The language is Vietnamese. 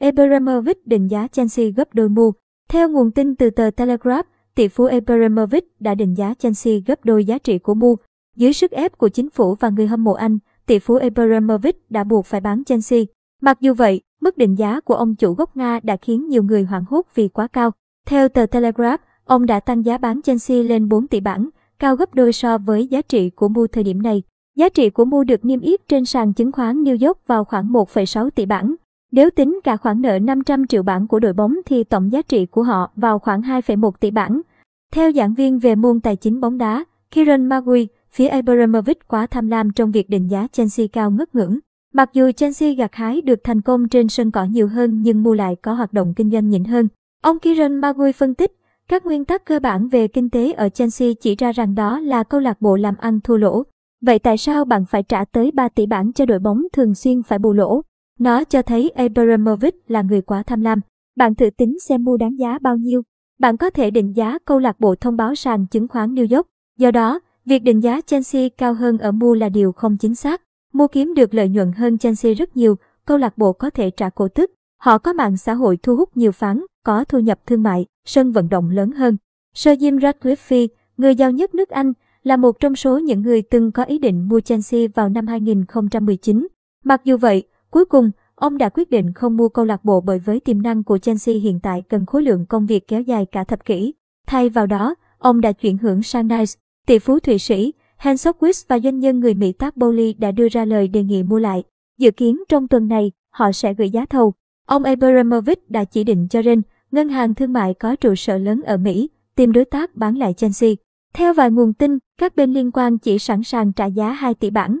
Abramovich định giá Chelsea gấp đôi mua. Theo nguồn tin từ tờ Telegraph, tỷ phú Abramovich đã định giá Chelsea gấp đôi giá trị của mua. Dưới sức ép của chính phủ và người hâm mộ Anh, tỷ phú Abramovich đã buộc phải bán Chelsea. Mặc dù vậy, mức định giá của ông chủ gốc Nga đã khiến nhiều người hoảng hốt vì quá cao. Theo tờ Telegraph, ông đã tăng giá bán Chelsea lên 4 tỷ bảng, cao gấp đôi so với giá trị của mua thời điểm này. Giá trị của mua được niêm yết trên sàn chứng khoán New York vào khoảng 1,6 tỷ bảng. Nếu tính cả khoản nợ 500 triệu bảng của đội bóng thì tổng giá trị của họ vào khoảng 2,1 tỷ bảng. Theo giảng viên về môn tài chính bóng đá, Kieran Magui, phía Abramovich quá tham lam trong việc định giá Chelsea cao ngất ngưỡng. Mặc dù Chelsea gặt hái được thành công trên sân cỏ nhiều hơn nhưng mua lại có hoạt động kinh doanh nhịn hơn. Ông Kieran Magui phân tích, các nguyên tắc cơ bản về kinh tế ở Chelsea chỉ ra rằng đó là câu lạc bộ làm ăn thua lỗ. Vậy tại sao bạn phải trả tới 3 tỷ bảng cho đội bóng thường xuyên phải bù lỗ? Nó cho thấy Abramovich là người quá tham lam. Bạn thử tính xem mua đáng giá bao nhiêu. Bạn có thể định giá câu lạc bộ thông báo sàn chứng khoán New York. Do đó, việc định giá Chelsea cao hơn ở mua là điều không chính xác. Mua kiếm được lợi nhuận hơn Chelsea rất nhiều, câu lạc bộ có thể trả cổ tức. Họ có mạng xã hội thu hút nhiều phán, có thu nhập thương mại, sân vận động lớn hơn. Sir Jim Ratcliffe, người giàu nhất nước Anh, là một trong số những người từng có ý định mua Chelsea vào năm 2019. Mặc dù vậy, cuối cùng, ông đã quyết định không mua câu lạc bộ bởi với tiềm năng của Chelsea hiện tại cần khối lượng công việc kéo dài cả thập kỷ. Thay vào đó, ông đã chuyển hưởng sang Nice. Tỷ phú Thụy Sĩ, Hans Sockwitz và doanh nhân người Mỹ Tác Bowley đã đưa ra lời đề nghị mua lại. Dự kiến trong tuần này, họ sẽ gửi giá thầu. Ông Abramovich đã chỉ định cho Ren, ngân hàng thương mại có trụ sở lớn ở Mỹ, tìm đối tác bán lại Chelsea. Theo vài nguồn tin, các bên liên quan chỉ sẵn sàng trả giá 2 tỷ bảng.